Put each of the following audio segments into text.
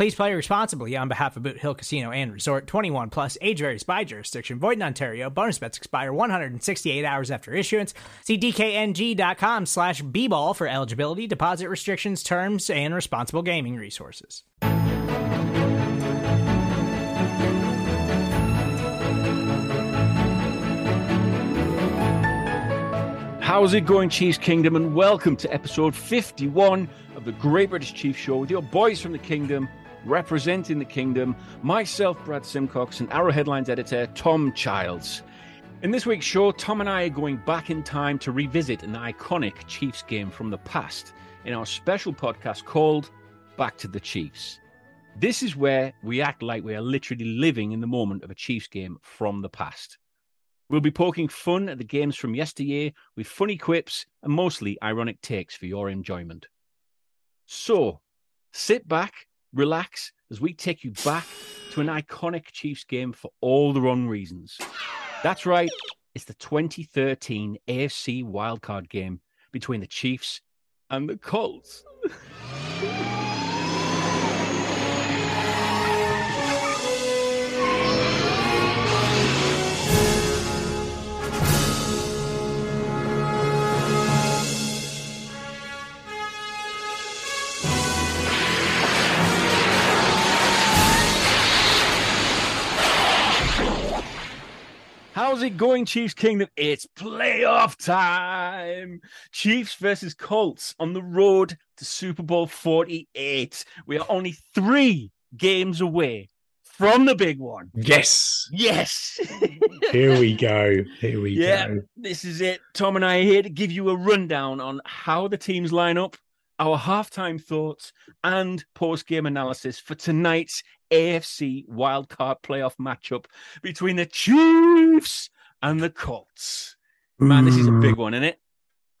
Please play responsibly on behalf of Boot Hill Casino and Resort 21 plus age varies by jurisdiction. Void in Ontario. Bonus bets expire 168 hours after issuance. See DKNG.com slash B ball for eligibility, deposit restrictions, terms, and responsible gaming resources. How's it going, Chiefs Kingdom? And welcome to episode 51 of the Great British Chief Show with your boys from the Kingdom, representing the Kingdom, myself, Brad Simcox, and Arrow Headlines editor, Tom Childs. In this week's show, Tom and I are going back in time to revisit an iconic Chiefs game from the past in our special podcast called Back to the Chiefs. This is where we act like we are literally living in the moment of a Chiefs game from the past. We'll be poking fun at the games from yesteryear with funny quips and mostly ironic takes for your enjoyment. So, sit back, relax as we take you back to an iconic Chiefs game for all the wrong reasons. That's right, it's the 2013 AFC wildcard game between the Chiefs and the Colts. How's it going, Chiefs Kingdom? It's playoff time. Chiefs versus Colts on the road to Super Bowl 48. We are only three games away from the big one. Yes. Yes. Here we go. Here we yeah, go. this is it. Tom and I are here to give you a rundown on how the teams line up, our halftime thoughts, and post game analysis for tonight's AFC wildcard playoff matchup between the Chiefs and the Colts. Man, this is a big one, isn't it?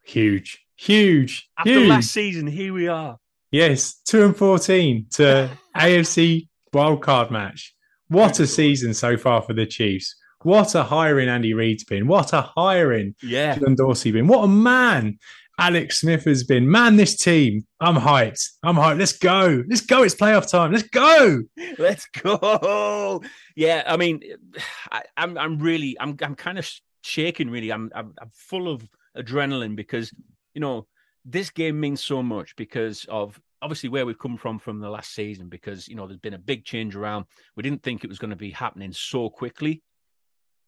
Huge. Huge. After huge. last season, here we are. Yes, 2 and 14 to AFC wildcard match. What a season so far for the Chiefs. What a hiring Andy Reid's been. What a hiring Yeah. John Dorsey been. What a man Alex Smith has been. Man, this team. I'm hyped. I'm hyped. Let's go. Let's go. It's playoff time. Let's go. Let's go. Yeah, I mean, I, I'm I'm really I'm I'm kind of shaking. Really, I'm, I'm I'm full of adrenaline because you know this game means so much because of obviously where we've come from from the last season. Because you know there's been a big change around. We didn't think it was going to be happening so quickly.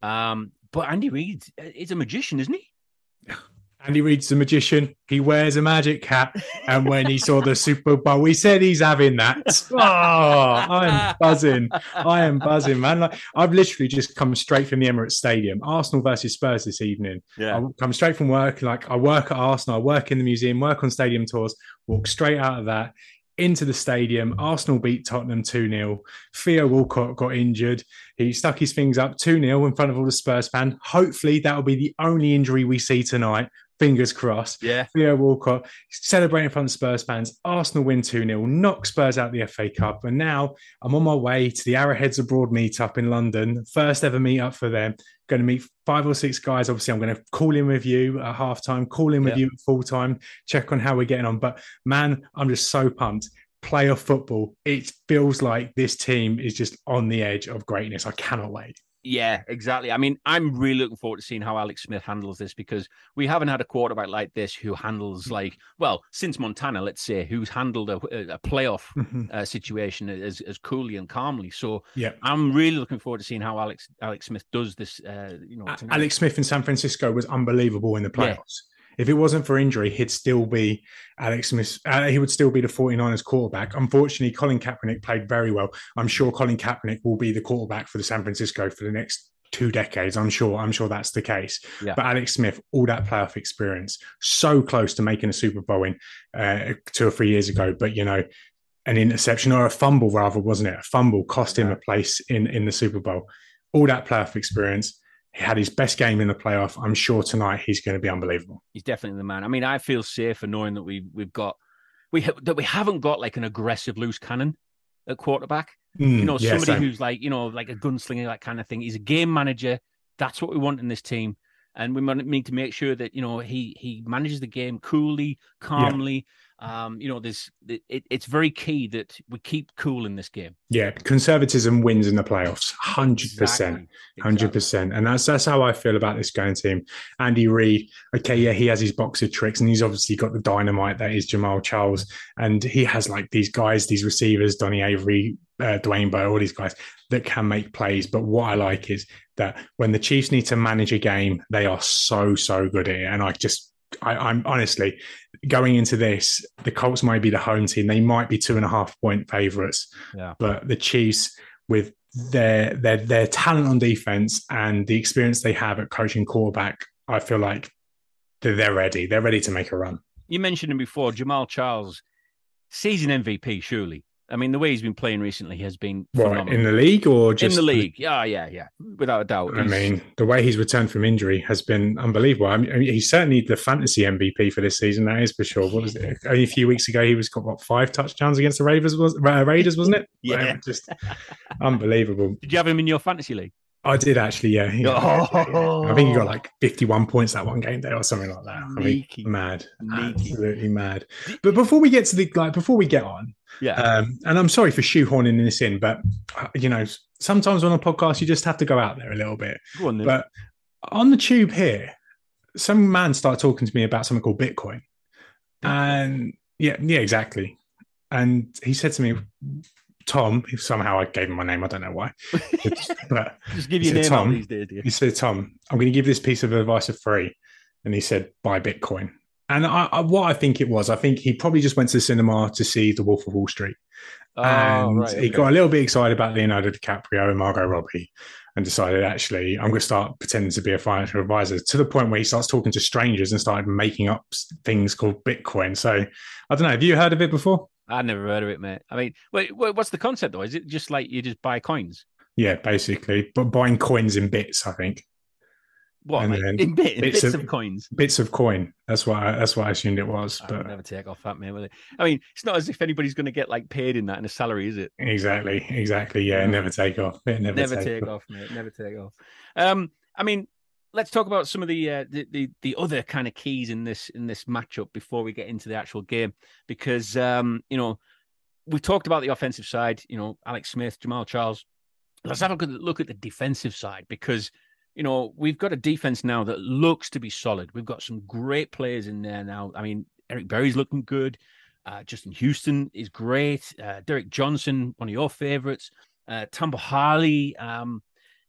Um, but Andy Reid is a magician, isn't he? Andy Reid's the magician. He wears a magic hat. And when he saw the Super Bowl, we said he's having that. Oh, I'm buzzing. I am buzzing, man. Like I've literally just come straight from the Emirates Stadium. Arsenal versus Spurs this evening. Yeah. I come straight from work. Like I work at Arsenal, I work in the museum, work on stadium tours, walk straight out of that into the stadium. Arsenal beat Tottenham 2 0. Theo Walcott got injured. He stuck his things up 2 0 in front of all the Spurs fan. Hopefully, that will be the only injury we see tonight. Fingers crossed. Yeah. Theo Walcott celebrating of Spurs fans. Arsenal win 2 0, knock Spurs out the FA Cup. And now I'm on my way to the Arrowheads Abroad meetup in London. First ever meetup for them. Going to meet five or six guys. Obviously, I'm going to call in with you at halftime, call in with Yeah. you at full time, check on how we're getting on. But man, I'm just so pumped. Playoff football. It feels like this team is just on the edge of greatness. I cannot wait. Yeah, exactly. I mean, I'm really looking forward to seeing how Alex Smith handles this because we haven't had a quarterback like this who handles like well since Montana, let's say, who's handled a, a playoff uh, situation as as coolly and calmly. So Yeah. I'm really looking forward to seeing how Alex Alex Smith does this. Uh, you know, tonight. Alex Smith in San Francisco was unbelievable in the playoffs. If it wasn't for injury, he'd still be Alex Smith. Uh, he would still be the 49ers quarterback. Unfortunately, Colin Kaepernick played very well. I'm sure Colin Kaepernick will be the quarterback for the San Francisco for the next two decades. I'm sure. I'm sure that's the case. Yeah. But Alex Smith, all that playoff experience, so close to making a Super Bowl in uh, two or three years ago. But you know, an interception or a fumble rather, wasn't it? A fumble cost him a place in in the Super Bowl. All that playoff experience. He had his best game in the playoff. I'm sure tonight he's going to be unbelievable. He's definitely the man. I mean, I feel safer knowing that we we've got we ha- that we haven't got like an aggressive loose cannon at quarterback. Mm, you know, yeah, somebody same. who's like, you know, like a gunslinger, that kind of thing. He's a game manager. That's what we want in this team. And we need to make sure that, you know, he he manages the game coolly, calmly, um, you know, there's it, it's very key that we keep cool in this game. Yeah, conservatism wins in the playoffs, hundred percent, hundred percent, and that's that's how I feel about this going team. Andy Reid, okay, yeah, he has his box of tricks, and he's obviously got the dynamite that is Jamaal Charles, and he has like these guys, these receivers, Donnie Avery, uh, Dwayne Bowe, all these guys that can make plays. But what I like is that when the Chiefs need to manage a game, they are so so good at it, and I just I, am honestly going into this, the Colts might be the home team. They might be two and a half point favorites. Yeah. But the Chiefs, with their their their talent on defense and the experience they have at coaching quarterback, I feel like they're, they're ready. They're ready to make a run. You mentioned him before, Jamaal Charles, season MVP, surely. I mean, the way he's been playing recently has been right in the league or just in the league. Yeah, yeah, yeah, without a doubt. I mean, the way he's returned from injury has been unbelievable. I mean, he's certainly the fantasy MVP for this season. That is for sure. What was it? Only a few weeks ago, he was got what five touchdowns against the Raiders, was uh, Raiders, wasn't it? yeah, just unbelievable. Did you have him in your fantasy league? I did actually, yeah. oh. I think he got like 51 points that one game day or something like that. I mean, mad, absolutely mad. But before we get to the like, before we get on, yeah. Um, and I'm sorry for shoehorning this in, but uh, you know, sometimes on a podcast you just have to go out there a little bit. On, but on the tube here, some man started talking to me about something called Bitcoin, and yeah, yeah, exactly. And he said to me, Tom, if somehow I gave him my name. I don't know why. but just give you a name Tom, these days. He said, Tom, I'm going to give this piece of advice for free. And he said, buy Bitcoin. And I, I, what I think it was, I think he probably just went to the cinema to see The Wolf of Wall Street. Oh, and right, okay. he got a little bit excited about Leonardo DiCaprio and Margot Robbie and decided, actually, I'm going to start pretending to be a financial advisor to the point where he starts talking to strangers and started making up things called Bitcoin. So I don't know. Have you heard of it before? I never heard of it, mate. I mean, wait, what's the concept though? Is it just like you just buy coins? Yeah, basically, but buying coins in bits, I think. What in, bit, bits, bits of, of, coins? Bits of coin. That's what I, that's what I assumed it was. I but never take off that, man. Will it? I mean, it's not as if anybody's going to get like paid in that in a salary, is it? Exactly, exactly. Yeah, never take off. It never, never take, take off. off, mate. Never take off. Um, I mean, let's talk about some of the, uh, the, the the other kind of keys in this in this matchup before we get into the actual game, because um, you know we've talked about the offensive side. You know, Alex Smith, Jamaal Charles. Let's have a good look at the defensive side because you know we've got a defense now that looks to be solid. We've got some great players in there now. I mean, Eric Berry's looking good. Uh, Justin Houston is great. Uh, Derrick Johnson, one of your favorites. Uh, Tamba Hali. Um,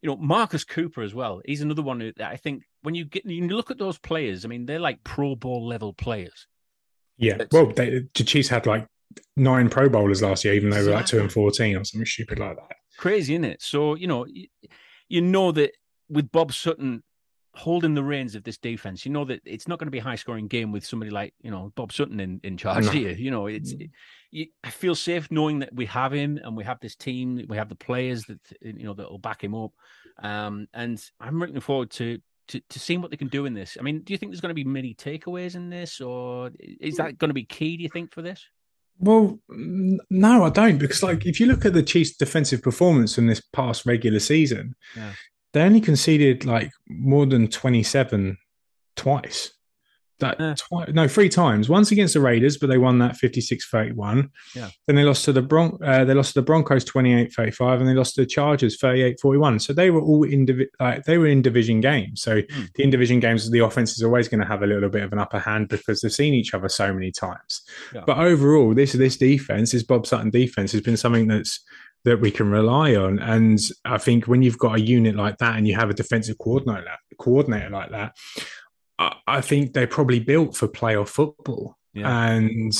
you know, Marcus Cooper as well. He's another one that I think when you get you look at those players, I mean, they're like Pro Bowl level players. Yeah, well, they, the Chiefs had like nine Pro Bowlers last year, even though exactly. they were like two and fourteen or something stupid like that. Crazy, isn't it? So you know, you know that with Bob Sutton holding the reins of this defense, you know that it's not going to be a high scoring game with somebody like you know Bob Sutton in, in charge no. here. You know, it's mm. you, I feel safe knowing that we have him and we have this team, we have the players that you know that will back him up. Um, and I'm looking forward to, to to seeing what they can do in this. I mean, do you think there's going to be many takeaways in this, or is that going to be key? Do you think for this? Well, no, I don't, because like if you look at the Chiefs' defensive performance in this past regular season, yeah. They only conceded like more than twenty seven twice. That twi- no, three times. Once against the Raiders, but they won that 56-31. Yeah. Then they lost to the Bron- uh, they lost to the Broncos 28-35 and they lost to the Chargers 38-41. So they were all in divi- like they were in division games. So mm. the in division games the offense is always going to have a little bit of an upper hand because they've seen each other so many times. Yeah. But overall, this this defense, this Bob Sutton defense has been something that's that we can rely on. And I think when you've got a unit like that and you have a defensive coordinator coordinator like that, I, I think they're probably built for playoff football, Yeah. and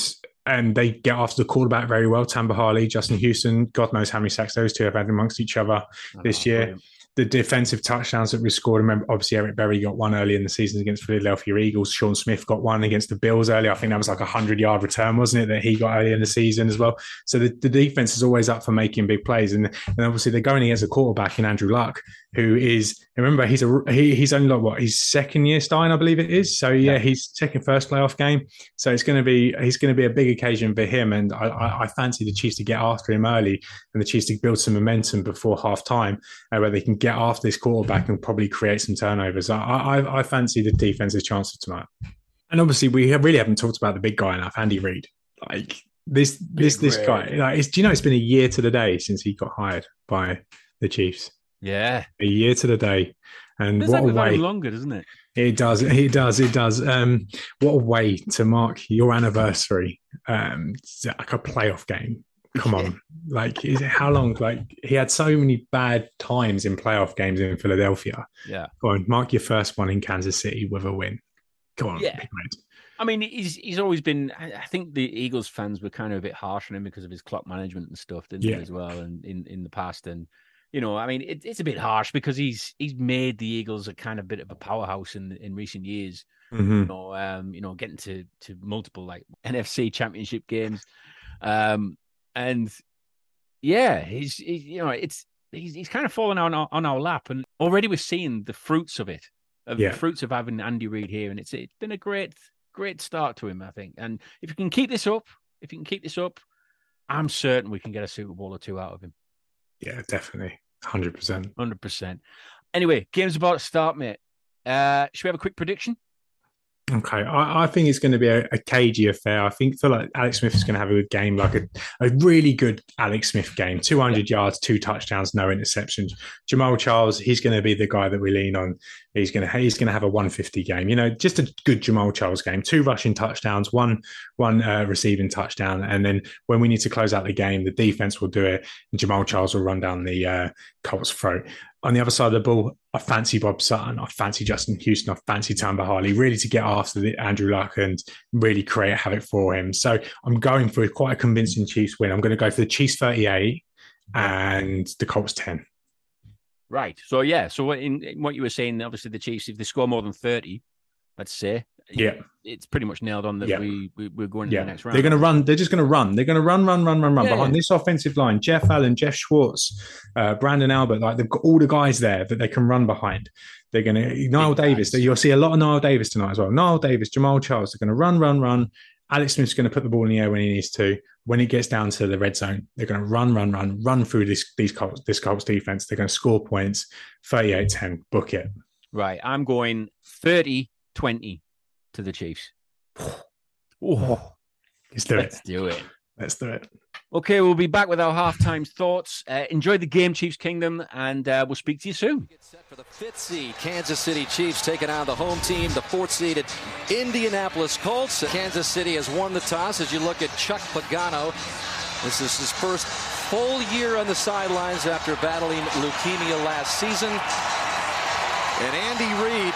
and they get after the quarterback very well. Tamba Hali, Justin Houston, God knows how many sacks those two have had amongst each other this know, year. brilliant. The defensive touchdowns that we scored. Remember, obviously Eric Berry got one early in the season against Philadelphia Eagles. Sean Smith got one against the Bills early. I think that was like a hundred yard return, wasn't it? That he got early in the season as well. So the, the defense is always up for making big plays, and, and obviously they're going against a quarterback in Andrew Luck, who is remember he's a he, he's only like what his second year starting, I believe it is. So yeah, Yeah. he's second first playoff game. So it's going to be he's going to be a big occasion for him, and I, I, I fancy the Chiefs to get after him early and the Chiefs to build some momentum before half time uh, where they can get after this quarterback and probably create some turnovers. I, I, I fancy the defense's chances tonight. And obviously, we have really haven't talked about the big guy enough, Andy Reid. Like this, this, Big this guy. Like, it's, do you know it's been a year to the day since he got hired by the Chiefs? Yeah. A year to the day, and Feels what like a way! longer, doesn't it? It does. It does. It does. Um, what a way to mark your anniversary. Um, it's like a playoff game. Come on, like is it, how long? Like he had so many bad times in playoff games in Philadelphia. Yeah. Go on, mark your first one in Kansas City with a win. Come on, Yeah. I mean, he's he's always been. I think the Eagles fans were kind of a bit harsh on him because of his clock management and stuff, didn't Yeah. they, as well? And in, in the past, and you know, I mean, it, it's a bit harsh because he's he's made the Eagles a kind of bit of a powerhouse in in recent years. Mhm. You know, um, you know, getting to to multiple like NFC Championship games, um, and yeah, he's, he's you know, it's he's he's kind of fallen on our, on our lap, and already we're seeing the fruits of it, of Yeah. the fruits of having Andy Reid here, and it's it's been a great great start to him, I think. And if you can keep this up, if you can keep this up, I'm certain we can get a Super Bowl or two out of him, Yeah, definitely, hundred percent. hundred percent. Anyway, game's about to start, mate. Uh, should we have a quick prediction? Okay, I, I think it's going to be a, a cagey affair. I think feel like Alex Smith is going to have a good game, like a, a really good Alex Smith game. Two hundred yards, two touchdowns, no interceptions. Jamaal Charles, he's going to be the guy that we lean on. He's going to he's to have a one fifty game. You know, just a good Jamaal Charles game. Two rushing touchdowns, one one uh, receiving touchdown, and then when we need to close out the game, the defense will do it, and Jamaal Charles will run down the uh, Colts' throat. On the other side of the ball, I fancy Bob Sutton, I fancy Justin Houston, I fancy Tamba Hali, really to get after the Andrew Luck and really create havoc for him. So I'm going for quite a convincing Chiefs win. I'm going to go for the Chiefs 38 and the Colts 10. Right. So yeah. So in, in what you were saying, obviously the Chiefs, if they score more than thirty, let's say, Yeah, it's pretty much nailed on that Yeah. we, we we're going to yeah. the next round. They're going to run. They're just going to run. They're going to run, run, run, run, run Yeah. behind this offensive line. Jeff Allen, Geoff Schwartz, uh, Branden Albert. Like they've got all the guys there that they can run behind. They're going to Knile Big Davis. guys. You'll see a lot of Knile Davis tonight as well. Knile Davis, Jamaal Charles. They're going to run, run, run. Alex Smith's going to put the ball in the air when he needs to. When it gets down to the red zone, they're going to run, run, run, run through this these Colts, this Colts defense. They're going to score points. 38-10. Book it. Right. I'm going 30 20 to the Chiefs. Let's do it. let's do it. Let's do it. Okay, we'll be back with our halftime thoughts. Uh, enjoy the game, Chiefs Kingdom, and uh, we'll speak to you soon. Get set for the fifth seed. Kansas City Chiefs taking on the home team, the fourth seeded Indianapolis Colts. Kansas City has won the toss as you look at Chuck Pagano. This is his first full year on the sidelines after battling leukemia last season. And Andy Reid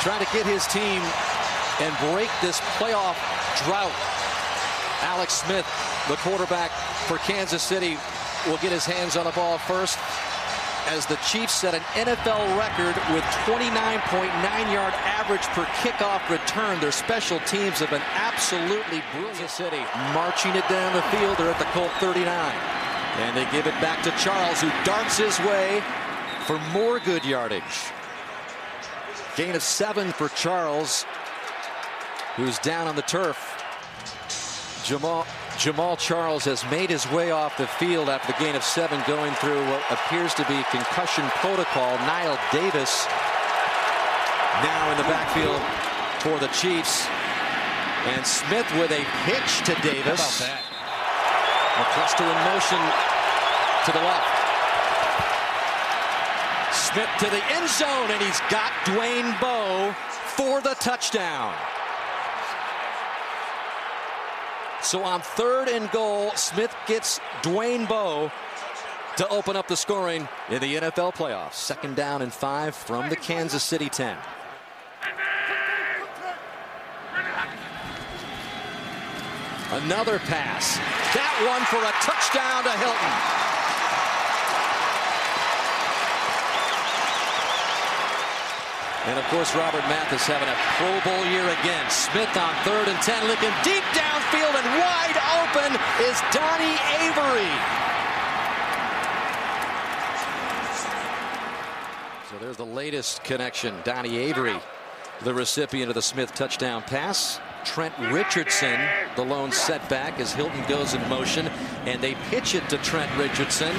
trying to get his team and break this playoff drought. Alex Smith, the quarterback for Kansas City, will get his hands on the ball first as the Chiefs set an NFL record with 29.9 yard average per kickoff return. Their special teams have been absolutely brilliant. City marching it down the field. They're at the Colt 39. And they give it back to Charles, who darts his way for more good yardage. Gain of seven for Charles, who's down on the turf. Jamal Jamaal Charles has made his way off the field after the gain of seven going through what appears to be concussion protocol. Knile Davis now in the backfield for the Chiefs. And Smith with a pitch to Davis. McCluster in motion to the left. Smith to the end zone, and he's got Dwayne Bowe for the touchdown. So on third and goal, Smith gets Dwayne Bowe to open up the scoring in the NFL playoffs. Second down and five from the Kansas City 10. Another pass. That one for a touchdown to Hilton. And of course, Robert Mathis having a Pro Bowl year again. Smith on third and 10, looking deep down downfield and wide open is Donnie Avery. So there's the latest connection. Donnie Avery, the recipient of the Smith touchdown pass. Trent Richardson, the lone setback as Hilton goes in motion, and they pitch it to Trent Richardson.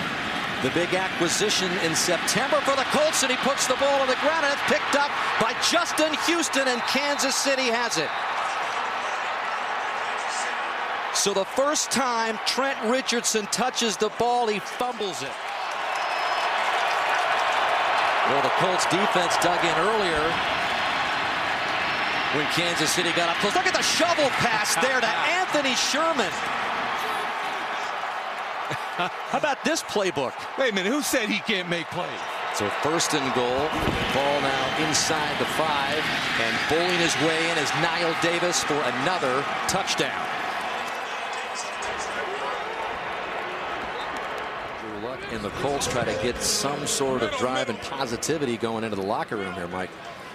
The big acquisition in September for the Colts, and he puts the ball on the ground, and it's picked up by Justin Houston, and Kansas City has it. So the first time Trent Richardson touches the ball, he fumbles it. Well, the Colts defense dug in earlier when Kansas City got up close. Look at the shovel pass there to Anthony Sherman. How about this playbook? Wait a minute, who said he can't make plays? So first and goal, ball now inside the five, and bowling his way in is Knile Davis for another touchdown. Drew Luck and the Colts try to get some sort of drive and positivity going into the locker room here, Mike.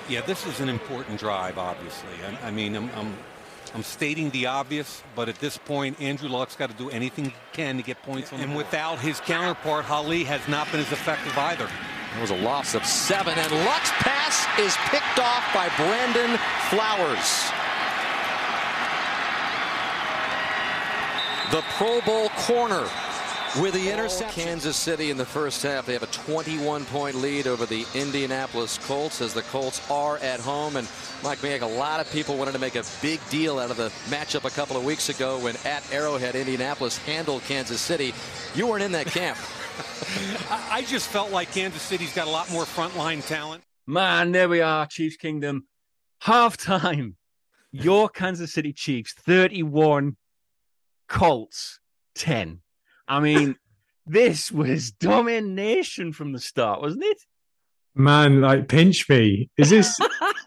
Yeah, this is an important drive, obviously. I, I mean, I'm, I'm, I'm stating the obvious, but at this point, Andrew Luck's got to do anything he can to get points on And without his counterpart, Hali has not been as effective either. It was a loss of seven, and Luck's pass is picked off by Brandon Flowers. The Pro Bowl corner with the interception. Kansas City in the first half. They have a 21 point lead over the Indianapolis Colts as the Colts are at home. And Mike Mayock, a lot of people wanted to make a big deal out of the matchup a couple of weeks ago when at Arrowhead, Indianapolis handled Kansas City. You weren't in that camp. I just felt like Kansas City's got a lot more frontline talent. Man, there we are, Chiefs Kingdom. Halftime. Your Kansas City Chiefs 31, Colts 10. I mean, this was domination from the start, wasn't it? Man, like pinch me. Is this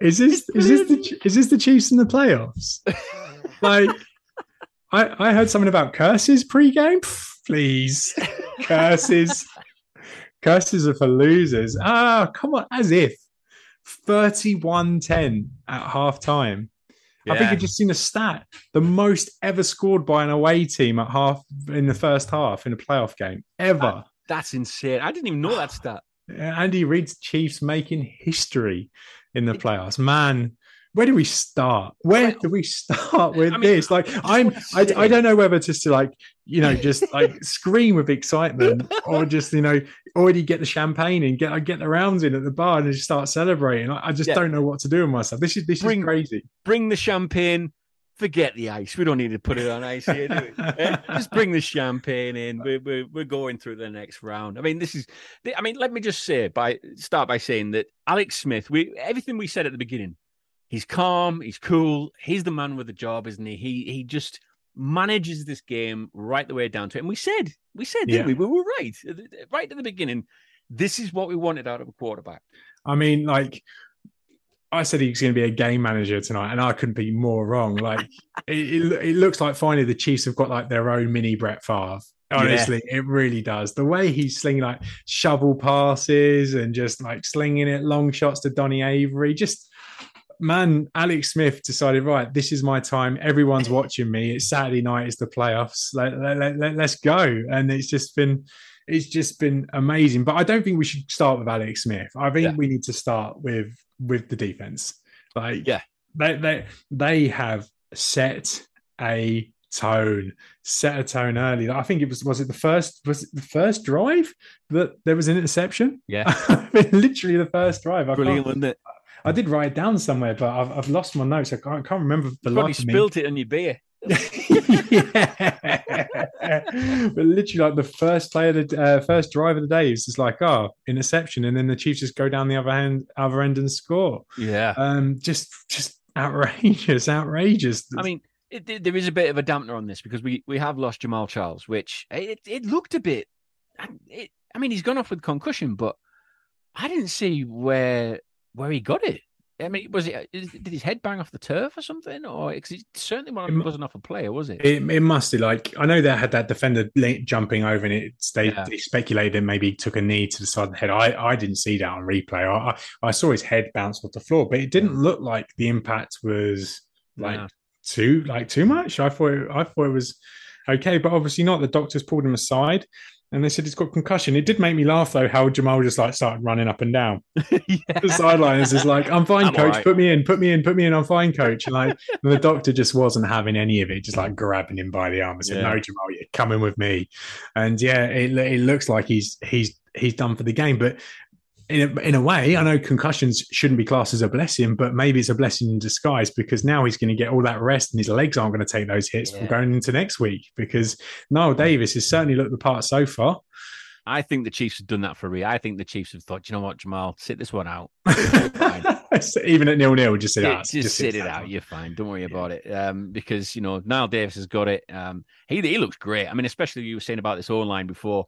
is this is this the is this the Chiefs in the playoffs? Like I I heard something about curses pre-game. Please. Curses. curses are for losers. Ah, come on, as if 31-10 at half time. I think I've just seen a stat: the most ever scored by an away team at half in the first half in a playoff game ever. That's insane. I didn't even know that stat. Andy Reid's Chiefs making history in the playoffs. Man, where do we start? Where do we start with I mean, this? Like, I'm, I, I don't know whether just to like, you know, just like scream with excitement or just, you know, already get the champagne and get, get the rounds in at the bar and just start celebrating. I, I just Yeah. don't know what to do with myself. This is, this Bring- is crazy. Bring the champagne. Forget the ice. We don't need to put it on ice here, do we? Eh, Just bring the champagne in. We're, we're, we're going through the next round. I mean, this is. I mean, let me just say by start by saying that Alex Smith. We everything we said at the beginning. He's calm. He's cool. He's the man with the job, isn't he? He he just manages this game right the way down to it. And we said, we said, didn't Yeah. we? We were right, right at the beginning. This is what we wanted out of a quarterback. I mean, like I said, he's going to be a game manager tonight, and I couldn't be more wrong. Like it, it, it looks like finally the Chiefs have got like their own mini Brett Favre. Honestly, it really does. The way he's slinging like shovel passes and just like slinging it long shots to Donnie Avery, just man, Alex Smith decided, right, this is my time. Everyone's watching me. It's Saturday night. It's the playoffs. Let, let, let, us go. And it's just been, it's just been amazing. But I don't think we should start with Alex Smith. I think Yeah. we need to start with with the defense. Like, Yeah. they they they have set a tone, set a tone early. I think it was was it the first was it the first drive that there was an interception? Yeah. literally the first drive. I, Brilliant, wasn't it? I did write it down somewhere, but I've, I've lost my notes. I can't, I can't remember the Probably me. it on your beer. yeah. but literally, like the first play of the uh, first drive of the day is just like, oh, interception, and then the Chiefs just go down the other hand, other end, and score. Yeah. Um, just, just outrageous, outrageous. I mean, it, it- there is a bit of a dampener on this because we, we have lost Jamaal Charles, which it, it looked a bit. It, I mean, he's gone off with concussion, but I didn't see where where he got it. I mean, was it? Did his head bang off the turf or something? Or because it certainly wasn't off a player, was it? It, it must be Like I know they had that defender jumping over, and it they, yeah. they speculated maybe he took a knee to the side of the head. I, I didn't see that on replay. I, I saw his head bounce off the floor, but it didn't look like the impact was like yeah. too like too much. I thought it, I thought it was okay, but obviously not. The doctors pulled him aside and they said he's got concussion. It did make me laugh though how Jamaal just like started running up and down yeah. the sidelines. Is like, I'm fine, I'm coach. Right. Put me in, put me in, put me in. I'm fine, coach. And like and the doctor just wasn't having any of it, just like grabbing him by the arm and said, yeah. "No, Jamaal, you're coming with me." And yeah, it, it looks like he's he's he's done for the game. But in a, in a way, I know concussions shouldn't be classed as a blessing, but maybe it's a blessing in disguise because now he's going to get all that rest and his legs aren't going to take those hits yeah. going into next week. Because Knile Davis has certainly looked the part so far. I think the Chiefs have done that for Rhea. I think the Chiefs have thought, you know what, Jamaal, sit this one out. Even at nil nil, just sit out. Just, just sit, sit it out. One. You're fine. Don't worry yeah. about it. Um, because you know Knile Davis has got it. Um, he he looks great. I mean, especially you were saying about this O line before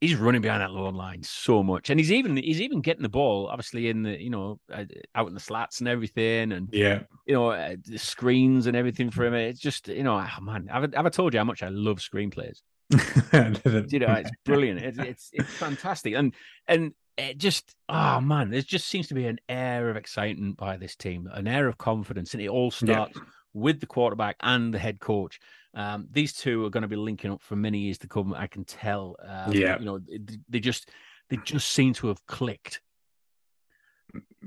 he's running behind that low line so much, and he's even he's even getting the ball, obviously in the you know uh, out in the slats and everything, and yeah, you know uh, the screens and everything for him. It's just you know, oh, man, have I, have I told you how much I love screenplays? you know, it's brilliant. It's, it's it's fantastic, and and it just oh man, there just seems to be an air of excitement by this team, an air of confidence, and it all starts yeah. With the quarterback and the head coach. Um, these two are going to be linking up for many years to come. I can tell. Um, yeah, you know, they just they just seem to have clicked,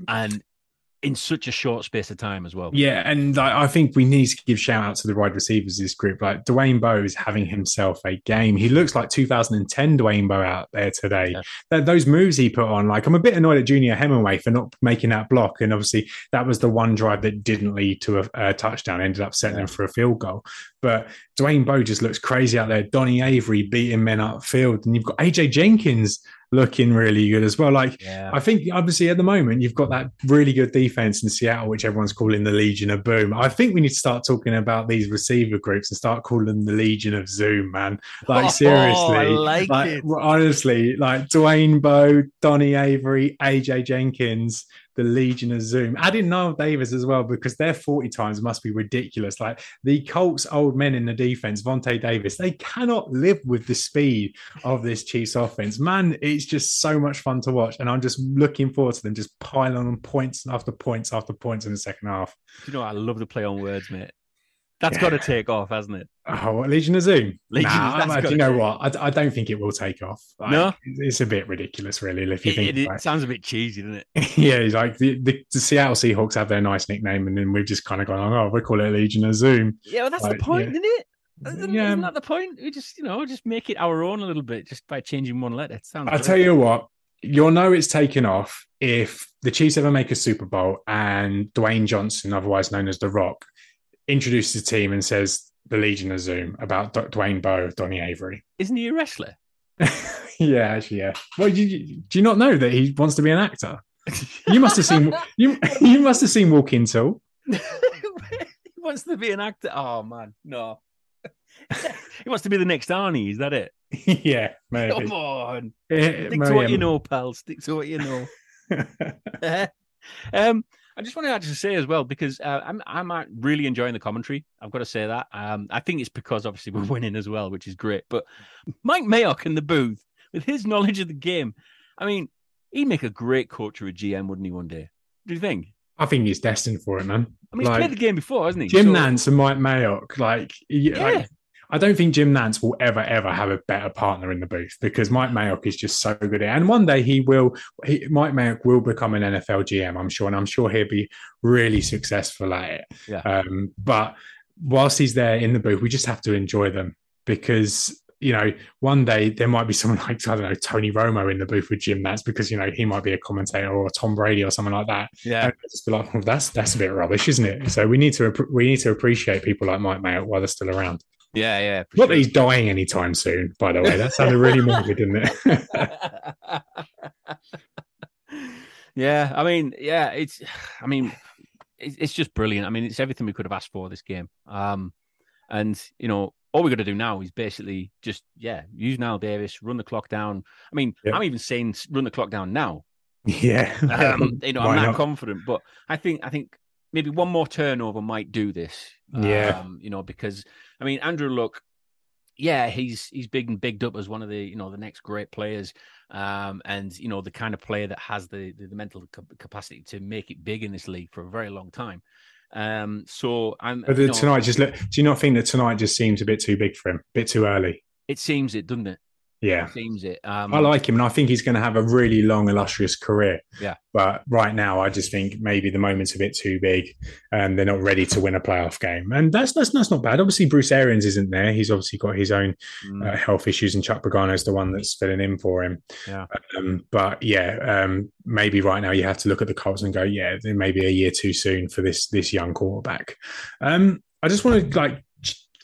and in such a short space of time as well. Yeah, and I, I think we need to give shout out to the wide receivers this group. Like Dwayne Bowe is having himself a game. He looks like 2010 Dwayne Bowe out there today. Yeah. Those moves he put on, like I'm a bit annoyed at Junior Hemingway for not making that block, and obviously that was the one drive that didn't lead to a, a touchdown, ended up setting yeah. him for a field goal. But Dwayne Bowe just looks crazy out there. Donnie Avery beating men upfield, and you've got AJ Jenkins looking really good as well. Like yeah. I think obviously at the moment you've got that really good defense in Seattle, which everyone's calling the Legion of Boom. I think we need to start talking about these receiver groups and start calling them the Legion of Zoom, man. Like oh, seriously, like, like honestly, like Dwayne Bowe, Donnie Avery, AJ Jenkins the Legion of Zoom. Adding Knile Davis as well because their 40 times must be ridiculous. Like the Colts old men in the defense, Vontae Davis, they cannot live with the speed of this Chiefs offense. Man, it's just so much fun to watch. And I'm just looking forward to them just piling on points after points after points in the second half. You know, I love the play on words, mate. That's yeah. got to take off, hasn't it? Oh, what, Legion of Zoom? Legion, nah, you know what? I, I, don't think it will take off. Like, no, it's a bit ridiculous, really. If you it, think it, it sounds a bit cheesy, doesn't it? yeah, it's like the, the, the, Seattle Seahawks have their nice nickname, and then we've just kind of gone, oh, we call it Legion of Zoom. Yeah, well, that's like, the point, yeah. isn't it? Isn't, yeah. isn't that the point? We just, you know, just make it our own a little bit just by changing one letter. It sounds. I tell you what, you'll know it's taken off if the Chiefs ever make a Super Bowl and Dwayne Johnson, otherwise known as The Rock, introduces the team and says, the Legion of Zoom about D- Dwayne Bowe, Donnie Avery. Isn't he a wrestler? yeah, actually, yeah. Well, do you, do you not know that he wants to be an actor? You must have seen you. You must have seen Walking Tall. he wants to be an actor. Oh man, no. he wants to be the next Arnie. Is that it? yeah, maybe. Come on, stick to what you know, pal. Stick to what you know. um, I just want to say as well because uh, I'm I'm really enjoying the commentary. I've got to say that. Um, I think it's because obviously we're winning as well, which is great. But Mike Mayock in the booth with his knowledge of the game, I mean, he'd make a great coach or a GM, wouldn't he? One day, do you think? I think he's destined for it, man. I mean, he's like, played the game before, hasn't he? Jim so... Nantz and Mike Mayock, like, yeah. Like, I don't think Jim Nantz will ever, ever have a better partner in the booth because Mike Mayock is just so good at it. And one day he will, he, Mike Mayock will become an NFL GM, I'm sure. And I'm sure he'll be really successful at it. Yeah. Um, but whilst he's there in the booth, we just have to enjoy them because you know, one day there might be someone like I don't know Tony Romo in the booth with Jim Nantz because you know he might be a commentator or Tom Brady or someone like that. Yeah, and just be like, well, that's that's a bit rubbish, isn't it? So we need to we need to appreciate people like Mike Mayock while they're still around. Yeah, yeah. Not sure. that he's dying anytime soon, by the way. That sounded really morbid, didn't it? yeah, I mean, yeah, it's, I mean, it's just brilliant. I mean, it's everything we could have asked for this game. Um, and you know, all we got to do now is basically just, yeah, use Knile Davis, run the clock down. I mean, yeah. I'm even saying run the clock down now Yeah, um, you know, I'm not, not, confident, but I think I think maybe one more turnover might do this. Yeah, um, you know, because I mean, Andrew Luck, yeah, he's he's big and bigged up as one of the you know the next great players, um, and you know the kind of player that has the the, the mental capacity to make it big in this league for a very long time. Um, so I'm. But the, know, tonight just look. Do you not think that tonight just seems a bit too big for him? A bit too early. It seems it, doesn't it? Yeah, seems it. Um, I like him, and I think he's going to have a really long, illustrious career. Yeah, but right now, I just think maybe the moment's a bit too big, and they're not ready to win a playoff game, and that's that's that's not bad. Obviously, Bruce Arians isn't there; he's obviously got his own mm. uh, health issues, and Chuck Pagano is the one that's filling in for him. Yeah, um, but yeah, um, maybe right now you have to look at the Colts and go, yeah, maybe a year too soon for this this young quarterback. Um, I just want to like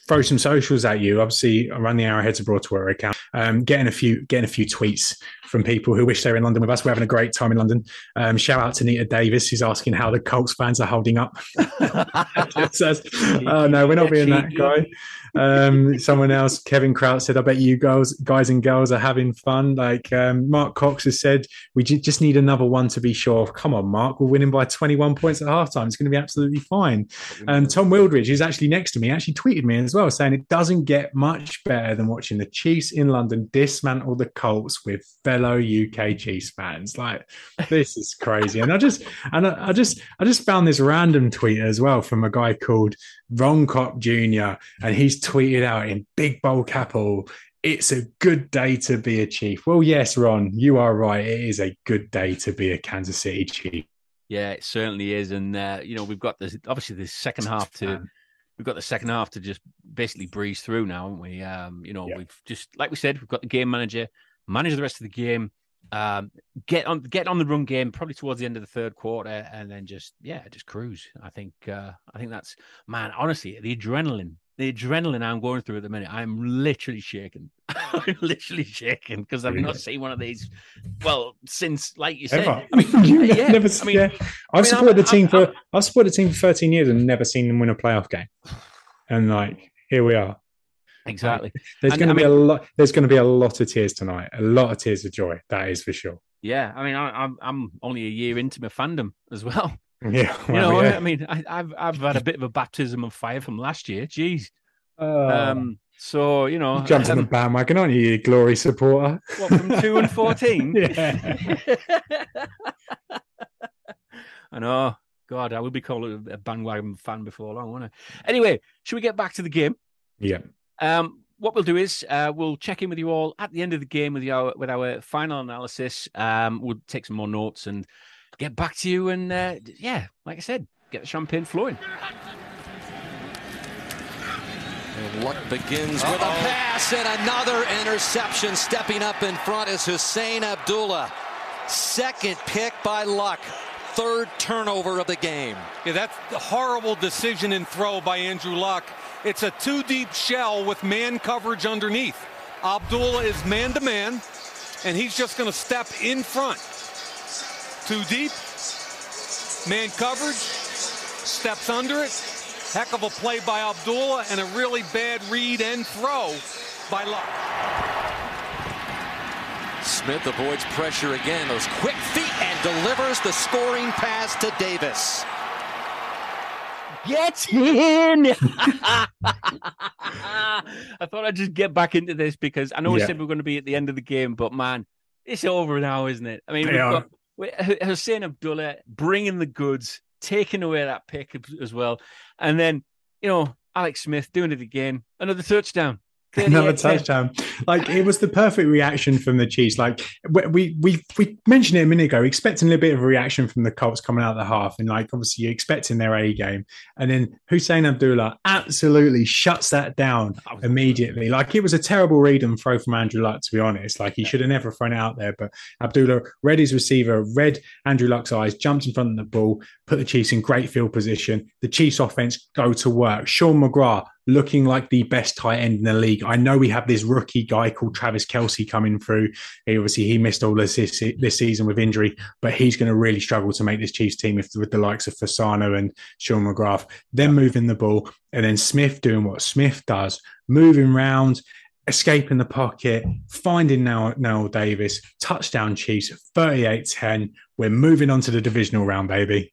throw some socials at you. Obviously, I run the Arrowheads Abroad Twitter account. Um, getting a few getting a few tweets from people who wish they were in London with us. We're having a great time in London. Um, shout out to Nita Davis, who's asking how the Colts fans are holding up. says, oh no, we're not being that guy. Um, someone else, Kevin Kraut said, "I bet you girls, guys and girls, are having fun." Like um, Mark Cox has said, "We just need another one to be sure." Come on, Mark, we're winning by 21 points at halftime. It's going to be absolutely fine. And Tom Wildridge, who's actually next to me, actually tweeted me as well, saying it doesn't get much better than watching the Chiefs in London dismantle the Colts with fellow UK Chiefs fans. Like this is crazy. And I just and I, I just I just found this random tweet as well from a guy called Ron Cop Jr. and he's tweeted out in big bold capital. It's a good day to be a Chief. Well, yes, Ron, you are right. It is a good day to be a Kansas City Chief. Yeah, it certainly is. And uh, you know, we've got this obviously the second half to we've got the second half to just basically breeze through now, haven't we? Um, you know, yeah. we've just like we said, we've got the game manager, manage the rest of the game, um, get on get on the run game probably towards the end of the third quarter, and then just yeah, just cruise. I think uh, I think that's man. Honestly, the adrenaline, the adrenaline I'm going through at the minute, I'm literally shaking. I'm literally shaking because I've not seen one of these. Well, since like you said, I mean, yeah, never, I mean, yeah. I've I mean, supported I'm, the team I'm, for I'm, I've supported the team for 13 years and never seen them win a playoff game, and like here we are. Exactly. There's going to be mean, a lot. There's going to be a lot of tears tonight. A lot of tears of joy. That is for sure. Yeah, I mean, I, am I'm, I'm only a year into my fandom as well. Yeah, well, you know, yeah. I mean, I, have I've had a bit of a baptism of fire from last year. Jeez. Uh, um. So you know, you jumped um, on the bandwagon, aren't you, you glory supporter? What from two and fourteen? I know. God, I would be called a bandwagon fan before long, wouldn't I? Anyway, should we get back to the game? Yeah. Um, what we'll do is uh, we'll check in with you all at the end of the game with our with our final analysis. Um, we'll take some more notes and get back to you. And uh, yeah, like I said, get the champagne flowing. And Luck begins Uh-oh. with a pass and another interception. Stepping up in front is Husain Abdullah. Second pick by Luck. Third turnover of the game. Yeah, that's a horrible decision and throw by Andrew Luck. It's a two deep shell with man coverage underneath. Abdullah is man to man, and he's just going to step in front. Too deep, man coverage, steps under it. Heck of a play by Abdullah, and a really bad read and throw by Luck. Smith avoids pressure again. Those quick feet and delivers the scoring pass to Davis. Get in! I thought I'd just get back into this because I know we said we are going to be at the end of the game, but man, it's over now, isn't it? I mean, yeah. we've got Husain Abdullah bringing the goods, taking away that pick as well, and then you know Alex Smith doing it again, another touchdown another touchdown. Like it was the perfect reaction from the Chiefs. Like we we we mentioned it a minute ago, expecting a little bit of a reaction from the Colts coming out of the half, and like obviously you're expecting their A game, and then Husain Abdullah absolutely shuts that down immediately. Like it was a terrible read and throw from Andrew Luck, to be honest. Like he should have never thrown it out there, but Abdullah read his receiver, read Andrew Luck's eyes, jumped in front of the ball, put the Chiefs in great field position. The Chiefs offense go to work. Sean McGrath looking like the best tight end in the league. I know we have this rookie guy called Travis Kelce coming through. He obviously he missed all this this season with injury, but he's going to really struggle to make this Chiefs team if with the likes of Fasano and Sean McGrath. Then moving the ball, and then Smith doing what Smith does, moving around escaping the pocket, finding now Noel Davis, touchdown Chiefs, 38-10. We're moving on to the divisional round, baby.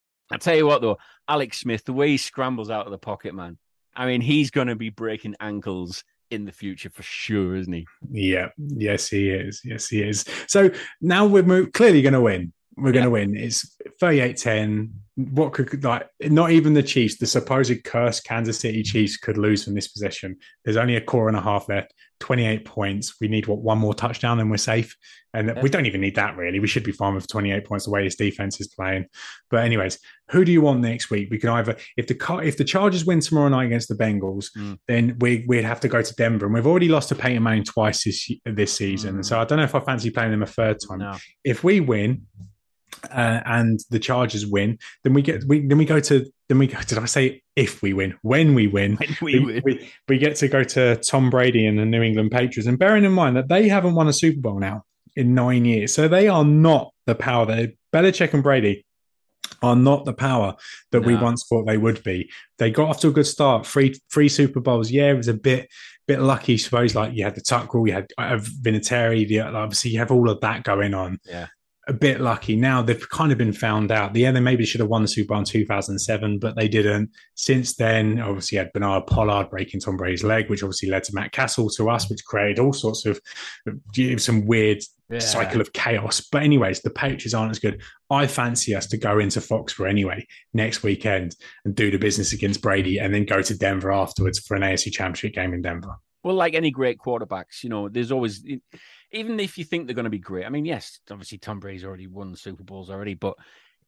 I tell you what, though, Alex Smith, the way he scrambles out of the pocket, man. I mean, he's going to be breaking ankles in the future for sure, isn't he? Yeah, yes, he is. Yes, he is. So now we're mo- clearly going to win. We're going to win. It's 38 10. What could, like, not even the Chiefs, the supposed cursed Kansas City Chiefs could lose from this possession. There's only a core and a half left, 28 points. We need, what, one more touchdown and we're safe. And yeah. we don't even need that, really. We should be fine with 28 points the way this defense is playing. But, anyways, who do you want next week? We can either, if the if the Chargers win tomorrow night against the Bengals, mm. then we, we'd have to go to Denver. And we've already lost to Peyton Manning twice this, this season. Mm. So I don't know if I fancy playing them a third time. No. If we win, uh, and the Chargers win, then we get we then we go to then we go. Did I say if we win? When we win, when we, we, win. we, we get to go to Tom Brady and the New England Patriots, and bearing in mind that they haven't won a Super Bowl now in nine years, so they are not the power that Belichick and Brady are not the power that no. we once thought they would be. They got off to a good start. Three three Super Bowls. Yeah, it was a bit bit lucky, I suppose. Like you had the Tuck rule, you had uh, Vinatieri. The, obviously, you have all of that going on. Yeah a bit lucky. Now they've kind of been found out. Yeah, they maybe should have won the Super Bowl in 2007, but they didn't. Since then, obviously, had Bernard Pollard breaking Tom Brady's leg, which obviously led to Matt Cassel to us, which created all sorts of some weird yeah. cycle of chaos. But, anyways, the Patriots aren't as good. I fancy us to go into Foxborough anyway next weekend and do the business against Brady and then go to Denver afterwards for an AFC championship game in Denver. Well, like any great quarterbacks, you know, there's always even if you think they're going to be great. I mean, yes, obviously Tom Brady's already won Super Bowls already, but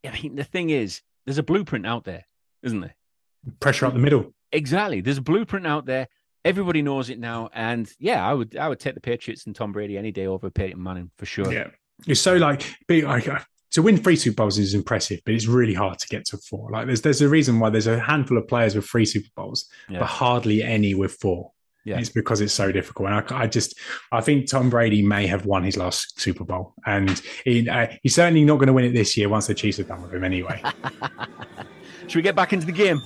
I mean, the thing is, there's a blueprint out there, isn't there? Pressure up the middle. Exactly. There's a blueprint out there. Everybody knows it now, and yeah, I would I would take the Patriots and Tom Brady any day over Peyton Manning for sure. Yeah, it's so like be like uh, to win three Super Bowls is impressive, but it's really hard to get to four. Like there's there's a reason why there's a handful of players with three Super Bowls, yeah. but hardly any with four. Yeah. It's because it's so difficult. And I, I, just, I think Tom Brady may have won his last Super Bowl. And he, uh, he's certainly not going to win it this year once the Chiefs are done with him anyway. Should we get back into the game?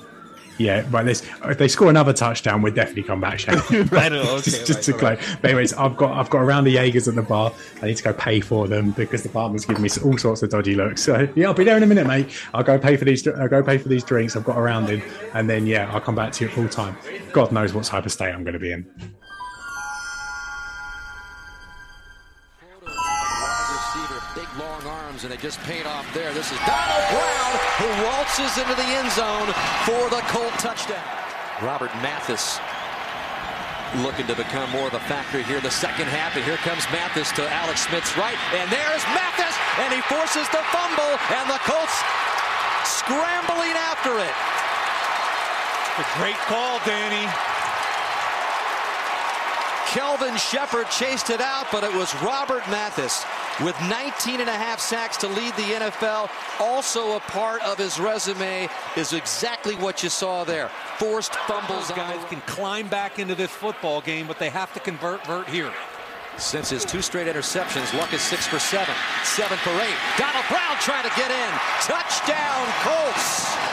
Yeah, but this, if they score another touchdown, we'll definitely come back, Shane. right, okay, just, just to close. But anyways, I've got I've got around the Jaegers at the bar. I need to go pay for them because the barman's giving me all sorts of dodgy looks. So yeah, I'll be there in a minute, mate. I'll go pay for these. I'll go pay for these drinks. I've got around in, and then yeah, I'll come back to you full time. God knows what type of state I'm going to be in. And it just paid off there. This is Donald Brown who waltzes into the end zone for the Colt touchdown. Robert Mathis looking to become more of a factor here in the second half. And here comes Mathis to Alex Smith's right. And there's Mathis, and he forces the fumble, and the Colts scrambling after it. A great call, Danny. Kelvin Sheppard chased it out, but it was Robert Mathis with 19 and a half sacks to lead the NFL. Also a part of his resume is exactly what you saw there. Forced fumbles. Those guys can climb back into this football game, but they have to convert Vert here. Since his two straight interceptions, Luck is six for seven, seven for eight. Donald Brown trying to get in. Touchdown, Colts.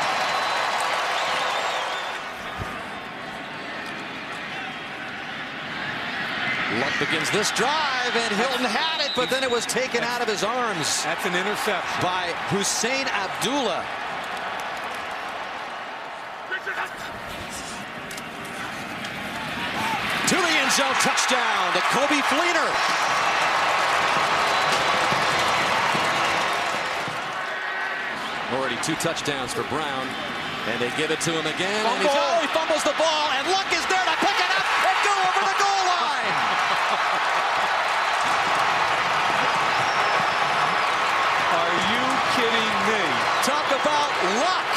Luck begins this drive, and Hilton had it, but then it was taken out of his arms. That's an interception. By Husain Abdullah. To the end zone, touchdown to Coby Fleener. Already two touchdowns for Brown, and they give it to him again. And he's, oh, he fumbles the ball, and Luck is there to pick it up and go over the goal line. Are you kidding me? Talk about luck.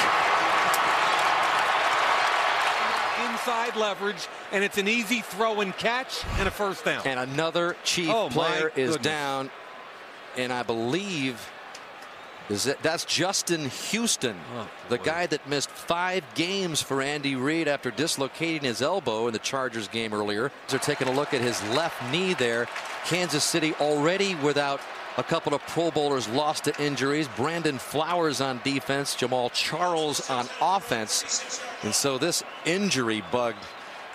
Inside leverage, and it's an easy throw and catch and a first down. And another Chief Oh, player is down, and I believe is that that's Justin Houston, Oh, the guy that missed five games for Andy Reid after dislocating his elbow in the Chargers game earlier. They're taking a look at his left knee there. Kansas City already without a couple of Pro Bowlers lost to injuries. Brandon Flowers on defense, Jamaal Charles on offense. And so this injury bug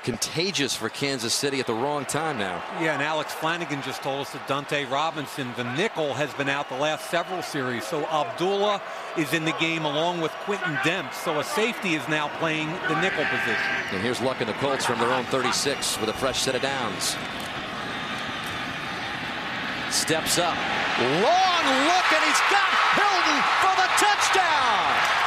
contagious for Kansas City at the wrong time now. Yeah, and Alex Flanagan just told us that Dunta Robinson, the nickel, has been out the last several series. So Abdullah is in the game along with Quintin Demps. So a safety is now playing the nickel position. And here's Luck and the Colts from their own 36 with a fresh set of downs. Steps up. Long look, and he's got Hilton for the touchdown.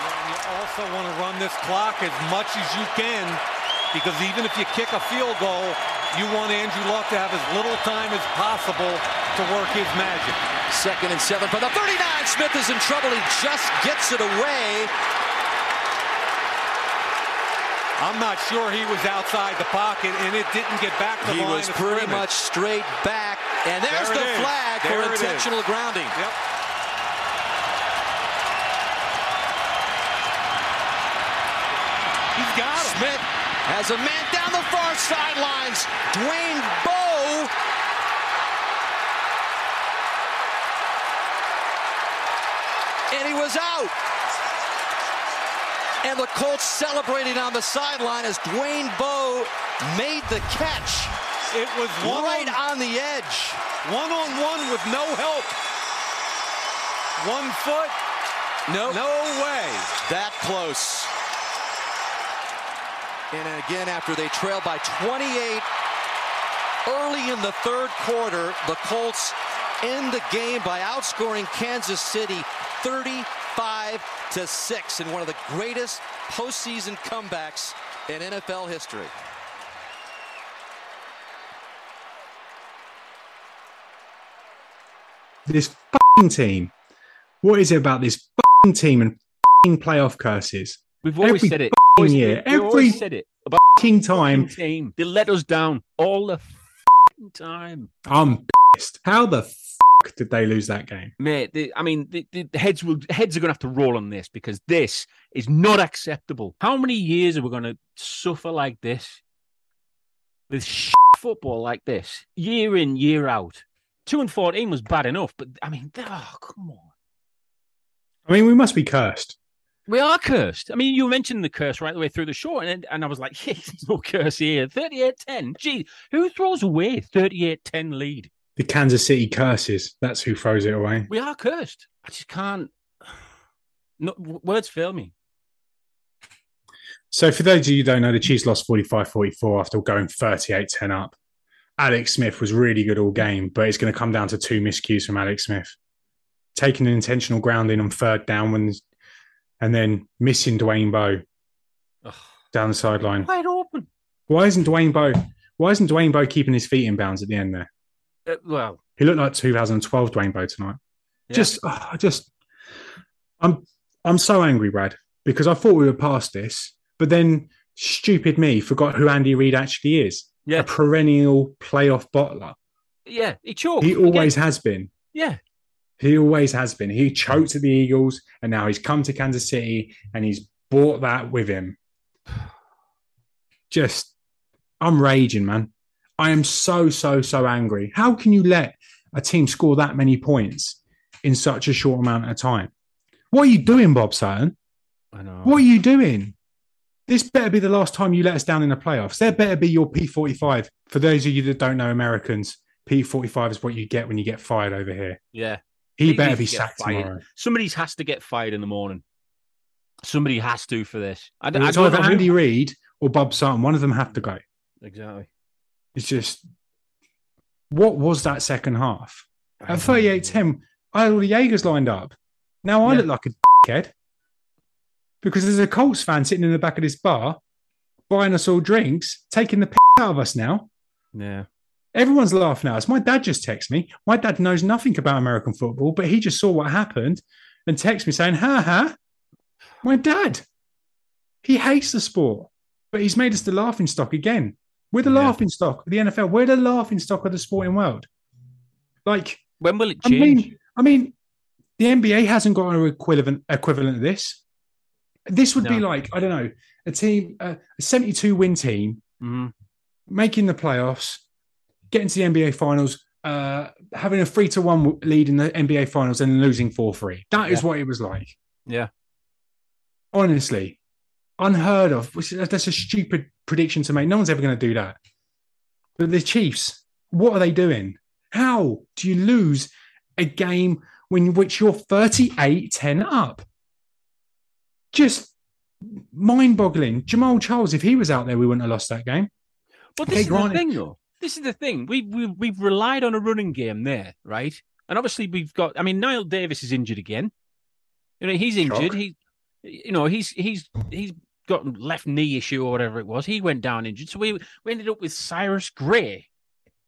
And you also want to run this clock as much as you can because even if you kick a field goal, you want Andrew Luck to have as little time as possible to work his magic. Second and seven for the 39. Smith is in trouble. He just gets it away. I'm not sure he was outside the pocket, and it didn't get back to He line was pretty scrimmage. much straight back. And there's There the is. flag There for it is. intentional grounding. Yep. He's got him. Smith has a man down the far sidelines. Dwayne Bowe. And he was out. And the Colts celebrating on the sideline as Dwayne Bowe made the catch It was right on, on the edge. one on one with no help. One foot, Nope. no way. that close. And again, after they trailed by 28 early in the third quarter, the Colts end the game by outscoring Kansas City 35 to 6 in one of the greatest postseason comebacks in NFL history. This team. What is it about this team and playoff curses? We've always Every said it. Always- year, we every said it about time. team. They let us down all the time, I'm pissed. How the fuck did they lose that game? mate. They, I mean, the, the heads will heads are going to have to roll on this because this is not acceptable. How many years are we going to suffer like this with shit football like this, year in year out? Two and fourteen was bad enough, but I mean, oh come on. I mean, we must be cursed. We are cursed. I mean, you mentioned the curse right the way through the show, and, and I was like, yeah, there's no curse here. 38 10. Gee, who throws away 38 10 lead? The Kansas City curses. That's who throws it away. We are cursed. I just can't. No, words fail me. So, for those of you who don't know, the Chiefs lost 45 44 after going 38 10 up. Alex Smith was really good all game, but it's going to come down to two miscues from Alex Smith. Taking an intentional grounding on third down when, and then missing Dwayne Bowe Ugh. down the sideline. Wide open. Why isn't Dwayne Bowe? Why isn't Dwayne Bowe keeping his feet in bounds at the end there? Uh, well, He looked like 2012 Dwayne Bowe tonight. Yeah. Just, oh, I just, I'm, I'm so angry, Brad, because I thought we were past this, but then stupid me forgot who Andy Reid actually is. Yeah. A perennial playoff bottler. yeah, he choked. He Again. always has been. Yeah. He always has been. He choked at the Eagles, and now he's come to Kansas City, and he's brought that with him. Just, I'm raging, man. I am so, so, so angry. How can you let a team score that many points in such a short amount of time? What are you doing, Bob Sutton? I know. What are you doing? This better be the last time you let us down in the playoffs. There better be your P45. For those of you that don't know Americans, P45 is what you get when you get fired over here. Yeah. He, He better be sacked tomorrow. Somebody has to get fired in the morning. Somebody has to for this. I, I It's don't either who- Andy Reid or Bob Sutton. One of them have to go. Exactly. It's just, what was that second half? At 38 10, I had all the Jaegers lined up. Now I Yeah. look like a dickhead because there's a Colts fan sitting in the back of this bar buying us all drinks, taking the piss out of us now. Yeah. Everyone's laughing at us. My dad just texted me. My dad knows nothing about American football, but he just saw what happened and texted me saying, ha ha. My dad, he hates the sport, but he's made us the laughing stock again. We're the Yeah. laughing stock of the NFL. We're the laughing stock of the sporting world. Like, When will it I change? mean, I mean, the NBA hasn't got an equivalent equivalent of this. This would be like I don't know a team, a 72 win team Mhm. making the playoffs, getting to the NBA finals, uh, having a three to one lead in the NBA finals, and losing four three. That is Yeah. what it was like. Yeah. Honestly, unheard of. That's a stupid prediction to make. No one's ever going to do that. But the Chiefs, what are they doing? How do you lose a game when which you're 38 10 up? Just mind boggling. Jamaal Charles, if he was out there, we wouldn't have lost that game. But this Okay, is granted- the thing, though. This is the thing. We, we we've relied on a running game there, right? And obviously we've got. I mean, Knile Davis is injured again. You know, he's injured. Shock. He, you know, he's he's he's got left knee issue or whatever it was. He went down injured. So we we ended up with Cyrus Gray.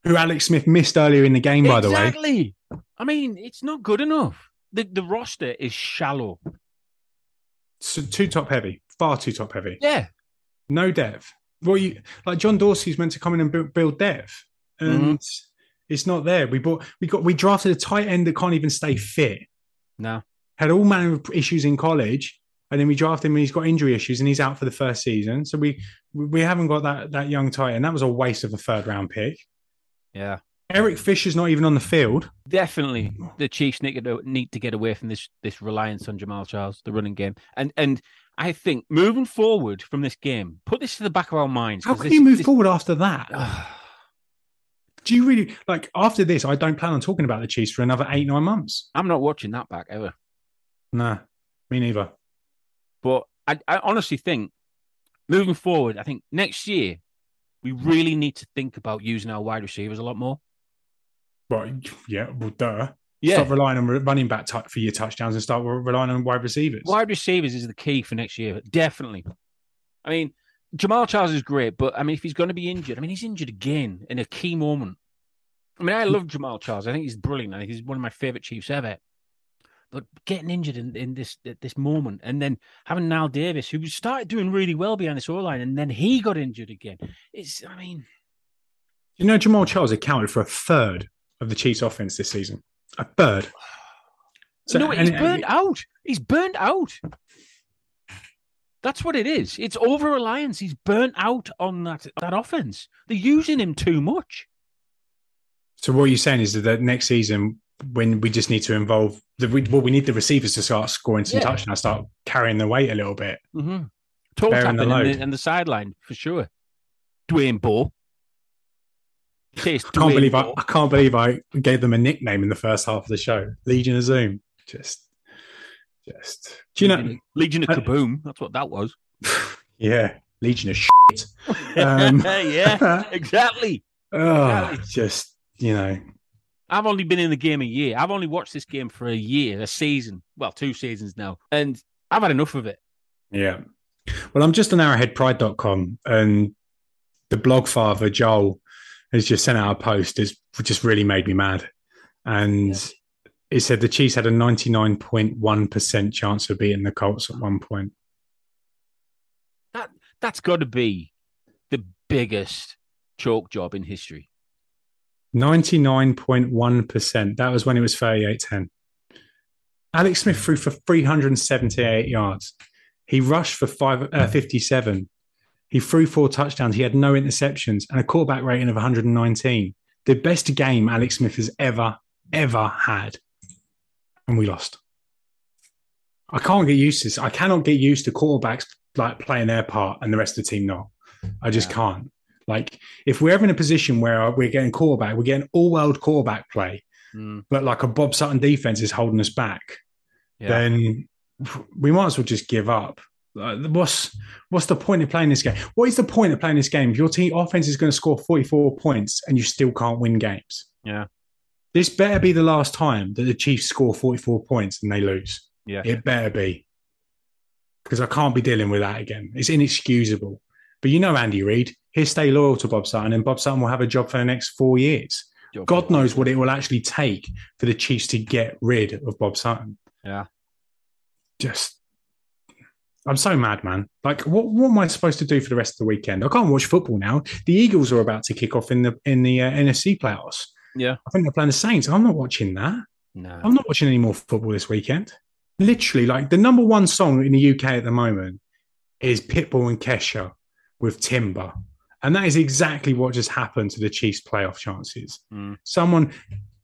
Who Alex Smith missed earlier in the game, by the way. exactly. I mean, it's not good enough. The the roster is shallow. So too top heavy, far too top heavy. Yeah. No depth. Well, you like John Dorsey's meant to come in and build, build depth, mm-hmm. and it's not there. We bought, we got, we drafted a tight end that can't even stay fit. No. Had all manner of issues in college, and then we drafted him and he's got injury issues and he's out for the first season. So we we haven't got that that young tight end. That was a waste of a third round pick. Yeah. Eric Fisher's not even on the field. Definitely, the Chiefs need to need to get away from this this reliance on Jamaal Charles, the running game, and and I think moving forward from this game, put this to the back of our minds. How can this- you move this- forward after that? Do you really like after this? I don't plan on talking about the Chiefs for another eight nine months. I'm not watching that back ever. Nah, me neither. But I, I honestly think moving forward, I think next year we really need to think about using our wide receivers a lot more. Right? Yeah. Well, duh. Yeah. Stop relying on running back t- for your touchdowns and start relying on wide receivers. Wide receivers is the key for next year, definitely. I mean, Jamaal Charles is great, but I mean, if he's going to be injured, I mean, he's injured again in a key moment. I mean, I love Jamaal Charles. I think he's brilliant. I think he's one of my favorite Chiefs ever. But getting injured in, in this at this moment, and then having Knile Davis, who started doing really well behind this O line, and then he got injured again. It's, I mean, You know, Jamaal Charles accounted for a third of the Chiefs' offense this season. A third. So- no, he's and- burned out. He's burned out. That's what it is. It's over reliance. He's burnt out on that that offense. They're using him too much. So what you're saying is that next season, when we just need to involve the we, well, we need the receivers to start scoring some Yeah. touchdowns, start carrying the weight a little bit. Mm-hmm. Toe tapping the load. the, the sideline for sure. Dwayne Bowe. I can't believe I, I can't believe I gave them a nickname in the first half of the show. Legion of Zoom. Just, just. Do you know? Legion, Legion of I- Kaboom. That's what that was. Yeah, Legion of shit. Um, yeah, exactly. Oh, Exactly. just you know, I've only been in the game a year. I've only watched this game for a year, a season. Well, two seasons now. And I've had enough of it. yeah. Well, I'm just on arrowheadpride.com and the blog father Joel has just sent out a post. It's just really made me mad, and it said the Chiefs had a 99.1 percent chance of beating the Colts at one point. That that's got to be the biggest choke job in history. 99.1%. That was when it was 38 10. Alex Smith threw for 378 yards. He rushed for five, uh, 57. He threw four touchdowns. He had no interceptions and a quarterback rating of 119. The best game Alex Smith has ever, ever had. And we lost. I can't get used to this. I cannot get used to quarterbacks like playing their part and the rest of the team not. I just Yeah. can't. Like if we're ever in a position where we're getting quarterback, we're getting all world quarterback play, Mm, but like a Bob Sutton defense is holding us back, yeah. then we might as well just give up. Uh, like, what's what's the point of playing this game? What is the point of playing this game if your team offense is going to score 44 points and you still can't win games? Yeah. This better be the last time that the Chiefs score 44 points and they lose. yeah. It better be. Because I can't be dealing with that again. It's inexcusable. But you know Andy Reid, he'll stay loyal to Bob Sutton and Bob Sutton will have a job for the next four years. Job God knows what it will actually take for the Chiefs to get rid of Bob Sutton. Yeah. Just, I'm so mad, man. Like, what, what am I supposed to do for the rest of the weekend? I can't watch football now. The Eagles are about to kick off in the in the uh, NFC playoffs. Yeah. I think they're playing the Saints. I'm not watching that. No. I'm not watching any more football this weekend. Literally, like the number one song in the UK at the moment is Pitbull and Kesha with Timber. And that is exactly what just happened to the Chiefs' playoff chances. Mm. Someone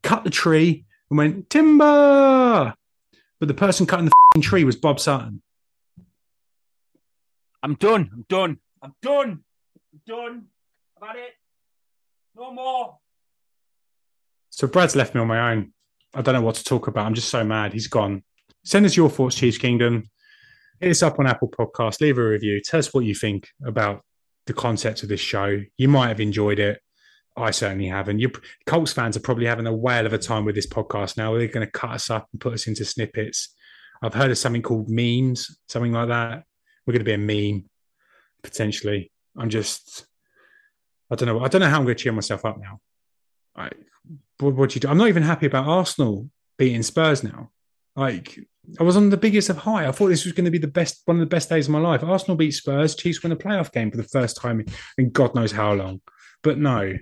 cut the tree and went, Timber! But the person cutting the fing tree was Bob Sutton. I'm done. I'm done. I'm done. I'm done. About it. No more. So Brad's left me on my own. I don't know what to talk about. I'm just so mad. He's gone. Send us your thoughts, Chiefs Kingdom. Hit us up on Apple Podcast. Leave a review. Tell us what you think about the concept of this show. You might have enjoyed it. I certainly haven't. You Colts fans are probably having a whale of a time with this podcast now. They're going to cut us up and put us into snippets. I've heard of something called memes, something like that. We're going to be a meme potentially. I'm just, I don't know. I don't know how I'm going to cheer myself up now. I, what, what do you do? I'm not even happy about Arsenal beating Spurs now. Like I was on the biggest of high. I thought this was going to be the best, one of the best days of my life. Arsenal beat Spurs. Chiefs win a playoff game for the first time in God knows how long. But no,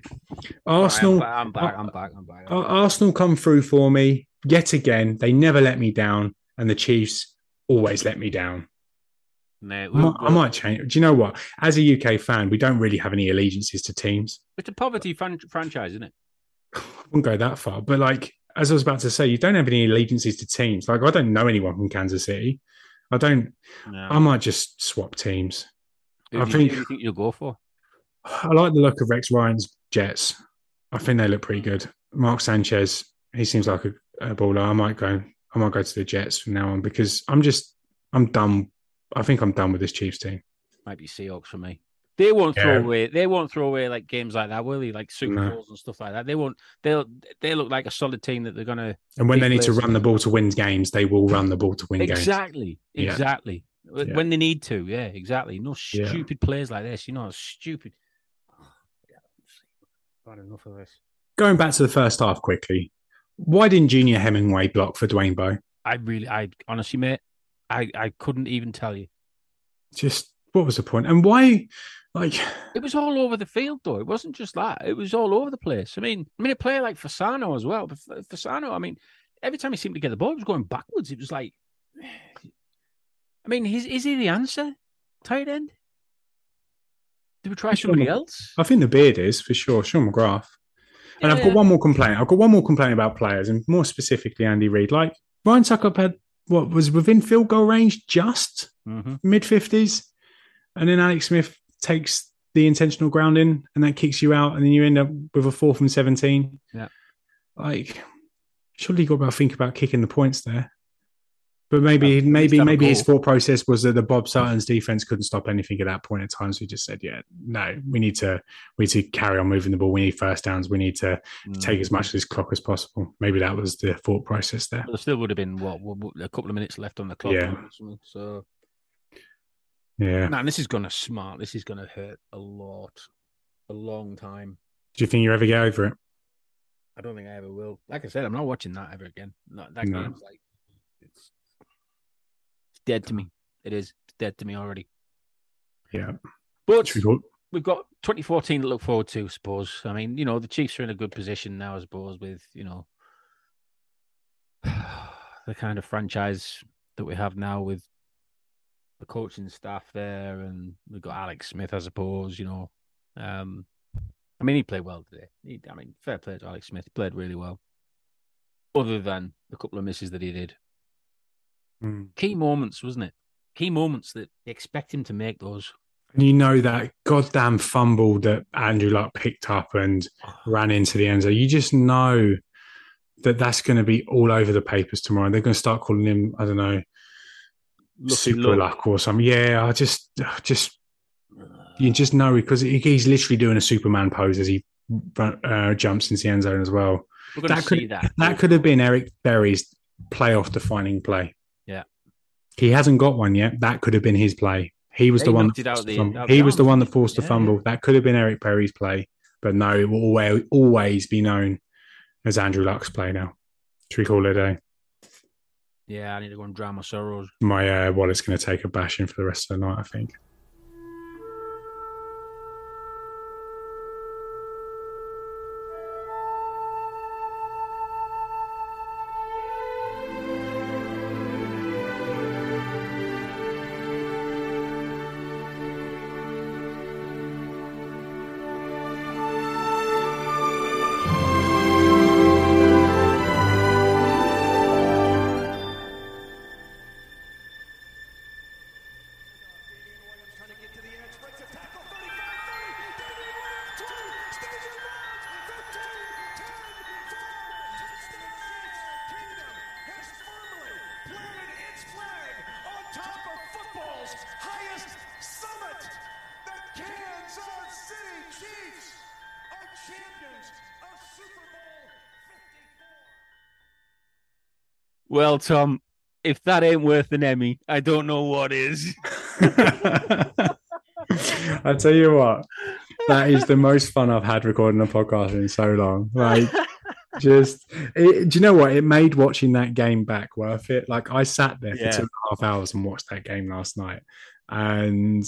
Arsenal. I'm back. I'm back. I'm back. I'm back. Ar- Arsenal come through for me yet again. They never let me down, and the Chiefs always let me down. I we'll- might, I might change. Do you know what? As a UK fan, we don't really have any allegiances to teams. It's a poverty fran- franchise, isn't it? I wouldn't go that far, but like as I was about to say, you don't have any allegiances to teams. Like I don't know anyone from Kansas City. I don't. No. I might just swap teams. Who I do think- you think you'll go for? I like the look of Rex Ryan's Jets. I think they look pretty good. Mark Sanchez, he seems like a, a baller. I might go. I might go to the Jets from now on because I'm just. I'm done. I think I'm done with this Chiefs team. Might be Seahawks for me. They won't Yeah. throw away. They won't throw away like games like that, will they? Like Super No. Bowls and stuff like that. They won't. They'll. They look like a solid team that they're gonna. And when they need to run the ball to win games, they will run the ball to win games. Exactly. Yeah. Exactly. When Yeah. when they need to. Yeah. Exactly. No Yeah. stupid plays like this. You know, stupid. Got enough of this. Going back to the first half quickly, why didn't Junior Hemingway block for Dwayne Bowe? I really, I honestly, mate, I, I couldn't even tell you. Just what was the point? And why? Like, It was all over the field, though. It wasn't just that. It was all over the place. I mean, I mean, a player like Fasano as well. But Fasano, I mean, every time he seemed to get the ball, it was going backwards. It was like, I mean, is is he the answer? Tight end? Do we try Sure. somebody else? I think the beard is for sure. Sean McGrath. And I've got one more complaint. I've got one more complaint about players, and more specifically Andy Reid. Like Ryan Tucker had what was within field goal range, just Mhm. mid fifties, and then Alex Smith takes the intentional grounding, and that kicks you out, and then you end up with a fourth and seventeen. Yeah. like surely you got to think about kicking the points there. But maybe, maybe, maybe his thought process was that the Bob Sutton's defense couldn't stop anything at that point in time. So he just said, "Yeah, no, we need to, we need to carry on moving the ball. We need first downs. We need to take as mm. much of this clock as possible." Maybe that was the thought process there. There still would have been what, a couple of minutes left on the clock. Yeah. So, Yeah. man, this is gonna smart. This is gonna hurt a lot, a long time. Do you think you ever get over it? I don't think I ever will. Like I said, I'm not watching that ever again. No, that No. game's like it's dead to me. It is it's dead to me already. Yeah. But we go- we've got 2014 to look forward to, I suppose. I mean, you know, the Chiefs are in a good position now, I suppose, with you know the kind of franchise that we have now with the coaching staff there, and we've got Alex Smith, I suppose. You know, um, I mean, he played well today. He, I mean, fair play to Alex Smith. He played really well, other than the couple of misses that he did. Mm. Key moments, wasn't it? Key moments that they expect him to make those. And you know that goddamn fumble that Andrew Luck picked up and ran into the end zone. You just know that that's going to be all over the papers tomorrow. They're going to start calling him, I don't know, Lucky super luck. luck or something. Yeah, I just, just you just know because he's literally doing a Superman pose as he uh, jumps into the end zone as well. We're going to That could- see that. That could have been Eric Berry's playoff defining play. Yeah. He hasn't got one yet. That could have been his play. He was Yeah, the one that forced the- the He was the one that forced the fumble. That could have been Eric Berry's play. But no, it will always, always be known as Andrew Luck's play now. Should we call it a day? Yeah, I need to go and drown my sorrows. My uh, wallet's going to take a bashing for the rest of the night, I think. Well, Tom, if that ain't worth an Emmy, I don't know what is. I tell you what, that is the most fun I've had recording a podcast in so long. Like, just it, do you know what? It made watching that game back worth it. Like, I sat there for Yeah. two and a half hours and watched that game last night, and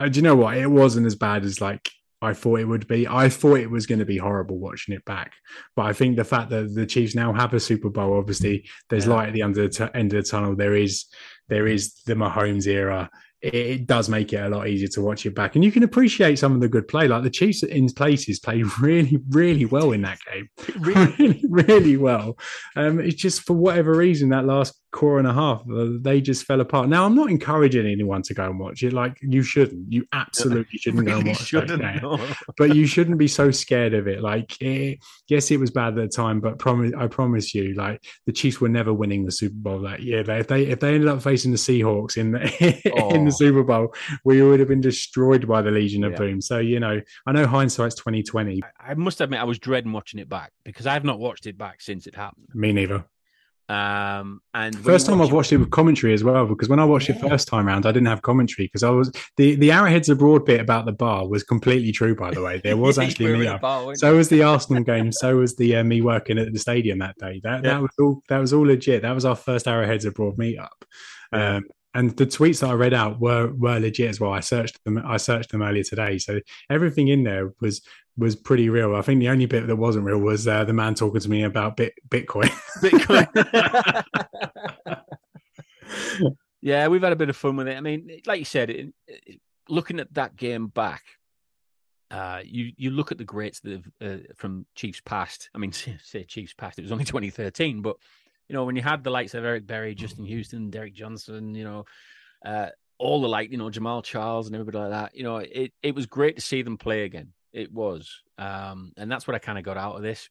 uh, do you know what? It wasn't as bad as like I thought it would be. I thought it was going to be horrible watching it back, but I think the fact that the Chiefs now have a Super Bowl, obviously, there's Yeah. light at the end of the end of the tunnel. There is there is the Mahomes era. It, it does make it a lot easier to watch it back, and you can appreciate some of the good play. Like the Chiefs in places played really, really well in that game, really, really well. Um, it's just for whatever reason that last quarter and a half, uh, they just fell apart. Now I'm not encouraging anyone to go and watch it. Like you shouldn't. You absolutely shouldn't go and watch that shouldn't. game no. but you shouldn't be so scared of it. Like, it, yes, it was bad at the time, but promise, I promise you, like the Chiefs were never winning the Super Bowl that year. They, if they if they ended up facing the Seahawks in the in Oh. the Super Bowl, we would have been destroyed by the Legion of Yeah. Boom. So you know, I know hindsight's twenty twenty. I must admit, I was dreading watching it back because I've not watched it back since it happened. Me neither. Um, and First time watch I've watched it with commentary as well, because when I watched it first time round, I didn't have commentary because I was the the Arrowheads abroad bit about the bar was completely true. By the way, there was actually me. Up. bar, So was the Arsenal game. So was the uh, me working at the stadium that day. That Yeah. that was all. That was all legit. That was our first Arrowheads abroad meetup. Yeah. Um, and the tweets that I read out were were legit as well. I searched them. I searched them earlier today. So everything in there was was pretty real. I think the only bit that wasn't real was uh, the man talking to me about bit, Bitcoin. Bitcoin. yeah, we've had a bit of fun with it. I mean, like you said, it, it- looking at that game back, uh, you you look at the greats that have uh, from Chiefs past. I mean, say Chiefs past. It was only 2013, but you know when you had the likes of Eric Berry, Justin Houston, Derrick Johnson, you know, uh, all the like, you know, Jamaal Charles and everybody like that. You know, it it was great to see them play again. It was, um, and that's what I kind of got out of this.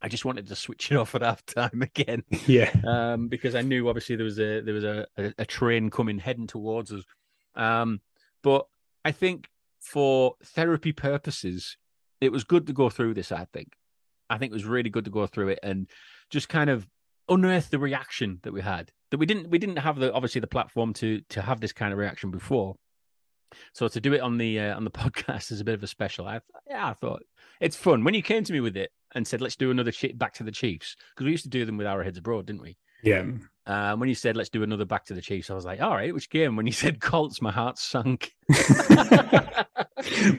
I just wanted to switch it off at half time again yeah. um, because I knew obviously there was a there was a, a, a train coming heading towards us. Um, but I think for therapy purposes, it was good to go through this. I think, I think it was really good to go through it and just kind of unearth the reaction that we had. That we didn't we didn't have the obviously the platform to to have this kind of reaction before. So to do it on the uh, on the podcast is a bit of a special. I yeah, I thought it's fun when you came to me with it and said let's do another shit back to the Chiefs because we used to do them with Arrowheads Abroad, didn't we? Yeah. Um, when you said let's do another back to the Chiefs, I was like, all right, which game? When you said Colts, my heart sunk. well,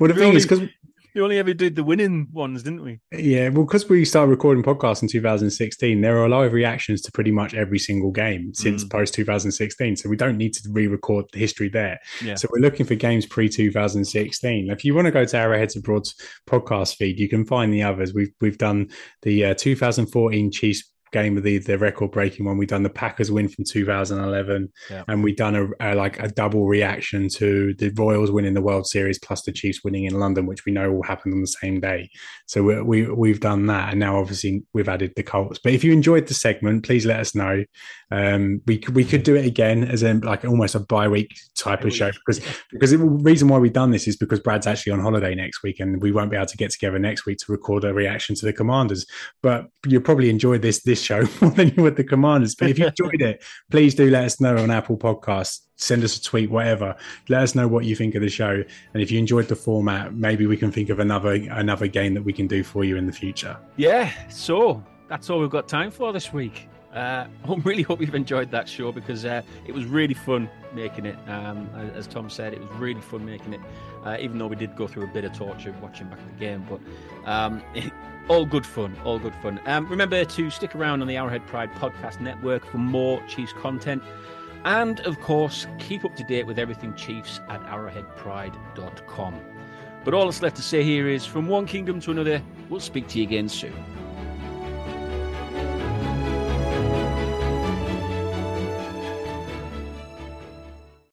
the thing is, because We only ever did the winning ones, didn't we? Yeah, well, because we started recording podcasts in 2016, there are live reactions to pretty much every single game since Mm. post 2016. So we don't need to re-record the history there. Yeah. So we're looking for games pre 2016. If you want to go to Arrowheads Abroad's podcast feed, you can find the others. We've we've done the uh, 2014 Chiefs game of the the record breaking one. We done the Packers win from 2011, Yeah. and we done a, a like a double reaction to the Royals winning the World Series plus the Chiefs winning in London, which we know all happened on the same day. So we, we we've done that, and now obviously we've added the Colts. But if you enjoyed the segment, please let us know. Um, we could- we could do it again as in like almost a bi week type of show because because the reason why we've done this is because Brad's actually on holiday next week, and we won't be able to get together next week to record a reaction to the Commanders. But you'll probably enjoy this this show more than you would the Commanders. But if you enjoyed it, please do let us know on Apple Podcasts. Send us a tweet, whatever. Let us know what you think of the show, and if you enjoyed the format, maybe we can think of another another game that we can do for you in the future. Yeah, so that's all we've got time for this week. Uh, I really hope you've enjoyed that show because uh, it was really fun making it. Um, as- Tom said, it was really fun making it, uh, even though we did go through a bit of torture watching back the game. But um, all good fun, all good fun. Um, remember to stick around on the Arrowhead Pride Podcast Network for more Chiefs content. And of course, keep up to date with everything Chiefs at arrowheadpride.com. But all that's left to say here is from one kingdom to another, we'll speak to you again soon.